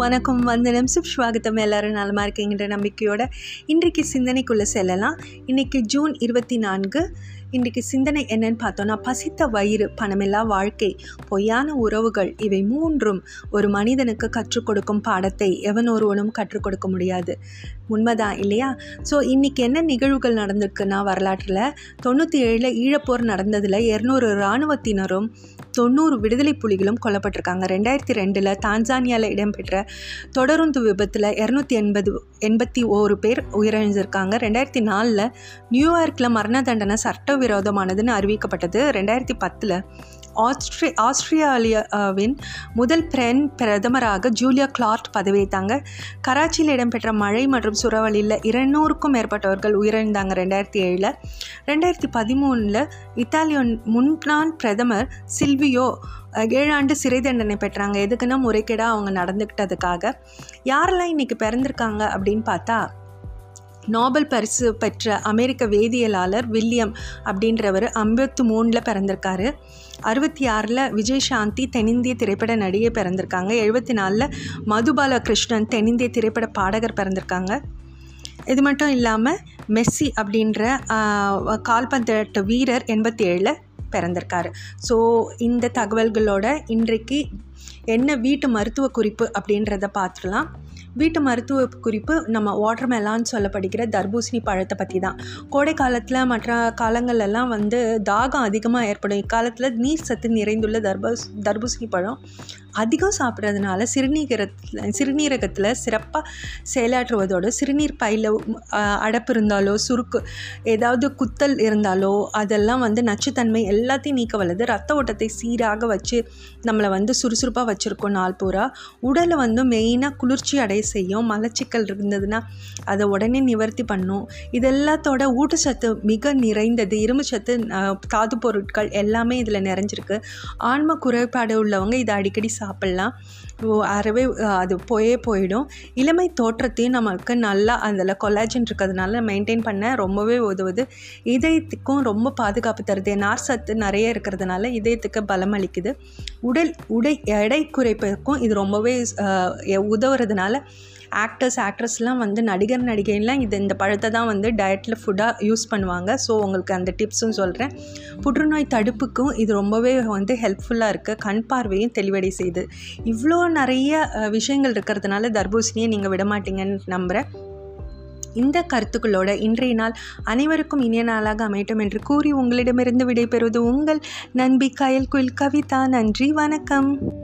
வணக்கம் வந்தனம். சுப்ஸ்வாகத்தம் எல்லாரும் நலமாக இருக்கீங்கன்ற நம்பிக்கையோட இன்றைக்கு சிந்தனைக்குள்ளே செல்லலாம். இன்றைக்கி ஜூன் இருபத்தி நான்கு இன்றைக்கு சிந்தனை என்னன்னு பார்த்தோன்னா பசித்த வயிறு பணமில்லா வாழ்க்கை பொய்யான உறவுகள் இவை மூன்றும் ஒரு மனிதனுக்கு கற்றுக் கொடுக்கும் பாடத்தை எவன் ஒருவனும் கற்றுக் கொடுக்க முடியாது. உண்மைதான் இல்லையா? ஸோ இன்றைக்கி என்ன நிகழ்வுகள் நடந்திருக்குன்னா வரலாற்றில் தொண்ணூற்றி ஏழில் ஈழப்போர் நடந்ததில் இரநூறு இராணுவத்தினரும் தொண்ணூறு விடுதலை புலிகளும் கொல்லப்பட்டிருக்காங்க. ரெண்டாயிரத்தி ரெண்டில் தான்சானியாவில் இடம்பெற்ற தொடருந்து விபத்தில் இரநூத்தி எண்பது எண்பத்தி ஓரு பேர் உயிரிழந்திருக்காங்க. ரெண்டாயிரத்தி நாலில் நியூயார்க்கில் மரண தண்டனை சட்டவிரோதமானதுன்னு அறிவிக்கப்பட்டது ரெண்டாயிரத்தி பத்தில். ஆஸ்ட்ரி ஆஸ்திரேலியாவின் முதல் பெண் பிரதமராக ஜூலியா கிளார்ட் பதவியேற்றாங்க கராச்சியில் இடம்பெற்ற மழை மற்றும் சுறவழியில் இருநூறுக்கும் மேற்பட்டவர்கள் உயிரிழந்தாங்க ரெண்டாயிரத்தி ஏழில். ரெண்டாயிரத்தி பதிமூணில் இத்தாலியன் முன்னாள் பிரதமர் சில்வியோ ஏழாண்டு சிறை தண்டனை பெற்றாங்க. எதுக்குன்னா முறைகேடாக அவங்க நடந்துக்கிட்டதுக்காக யாரெல்லாம் இன்றைக்கி பிறந்திருக்காங்க அப்படின்னு பார்த்தா நோபல் பரிசு பெற்ற அமெரிக்க வேதியியலாளர் வில்லியம் அப்படின்றவர் ஐம்பத்து மூணில் பிறந்திருக்காரு. அறுபத்தி ஆறில் விஜய் சாந்தி தென்னிந்திய திரைப்பட நடிகை பிறந்திருக்காங்க. எழுபத்தி நாலில் மதுபால கிருஷ்ணன் தென்னிந்திய திரைப்பட பாடகர் பிறந்திருக்காங்க. இது மட்டும் இல்லாமல் மெஸ்ஸி அப்படின்ற கால்பந்தாட்ட வீரர் எண்பத்தி ஏழில் பிறந்திருக்காரு. ஸோ இந்த தகவல்களோட இன்றைக்கு என்ன வீட்டு மருத்துவ குறிப்பு அப்படின்றத பார்த்துடலாம். வீட்டு மருத்துவ குறிப்பு நம்ம வாட்டர்மெலான்னு சொல்லப்படுகிற தர்பூசணி பழத்தை பற்றி தான் கோடை காலத்தில் மற்ற காலங்கள்லாம் வந்து தாகம் அதிகமாக ஏற்படும். இக்காலத்தில் நீர் சத்து நிறைந்துள்ள தர்பூஸ் தர்பூசணி பழம் அதிகம் சாப்பிட்றதுனால சிறுநீரகத்தில் சிறுநீரகத்தில் சிறப்பாக செயலாற்றுவதோடு சிறுநீர் பையில் அடப்பு இருந்தாலோ சுருக்கு ஏதாவது குத்தல் இருந்தாலோ அதெல்லாம் வந்து நச்சுத்தன்மை எல்லாத்தையும் நீக்க வல்லது. ரத்த ஓட்டத்தை சீராக வச்சு நம்மளை வந்து சுறுசுறுப்பாக வச்சுருக்கோம் நாள் பூரா. உடலை வந்து மெயினாக குளிர்ச்சி அடைய செய்யும் மலச்சிக்கல் இருந்ததுன்னா அதை உடனே நிவர்த்தி பண்ணும். இது எல்லாத்தோட ஊட்டச்சத்து மிக நிறைந்தது. இரும்பு சத்து தாது பொருட்கள் எல்லாமே இதில் நிறைஞ்சிருக்கு. ஆன்ம குறைபாடு உள்ளவங்க இதை அடிக்கடி சாப்பிட்லாம். அறவே அது போயே போயிடும். இளமை தோற்றத்தையும் நமக்கு நல்லா அதில் கொலாஜின் இருக்கிறதுனால மெயின்டைன் பண்ண ரொம்பவே உதவுது. இதயத்துக்கும் ரொம்ப பாதுகாப்பு தருது. நார் சத்து நிறைய இருக்கிறதுனால இதயத்துக்கு பலம் அளிக்குது. உடல் உடை எடை குறைப்பதற்கும் இது ரொம்பவே உதவுறதுனால ஆக்டர்ஸ் ஆக்ட்ரஸ்லாம் வந்து நடிகர் நடிகைலாம் இது இந்த பழத்தை தான் வந்து டயட்டில் ஃபுட்டாக யூஸ் பண்ணுவாங்க. ஸோ உங்களுக்கு அந்த டிப்ஸும் சொல்கிறேன் புற்றுநோய் தடுப்புக்கும் இது ரொம்பவே வந்து ஹெல்ப்ஃபுல்லாக இருக்குது கண் பார்வையும் தெளிவடை செய்யுது இவ்வளோ நிறைய விஷயங்கள் இருக்கிறதுனால தர்பூசணியை நீங்கள் விட மாட்டீங்கன்னு நம்புகிறேன் இந்த கருத்துக்களோட இன்றைய நாள் அனைவருக்கும் இனிய நாளாக அமையட்டும் என்று கூறி உங்களிடமிருந்து விடைபெறுவது உங்கள் நண்பி கயல் குயில் கவிதா. நன்றி வணக்கம்.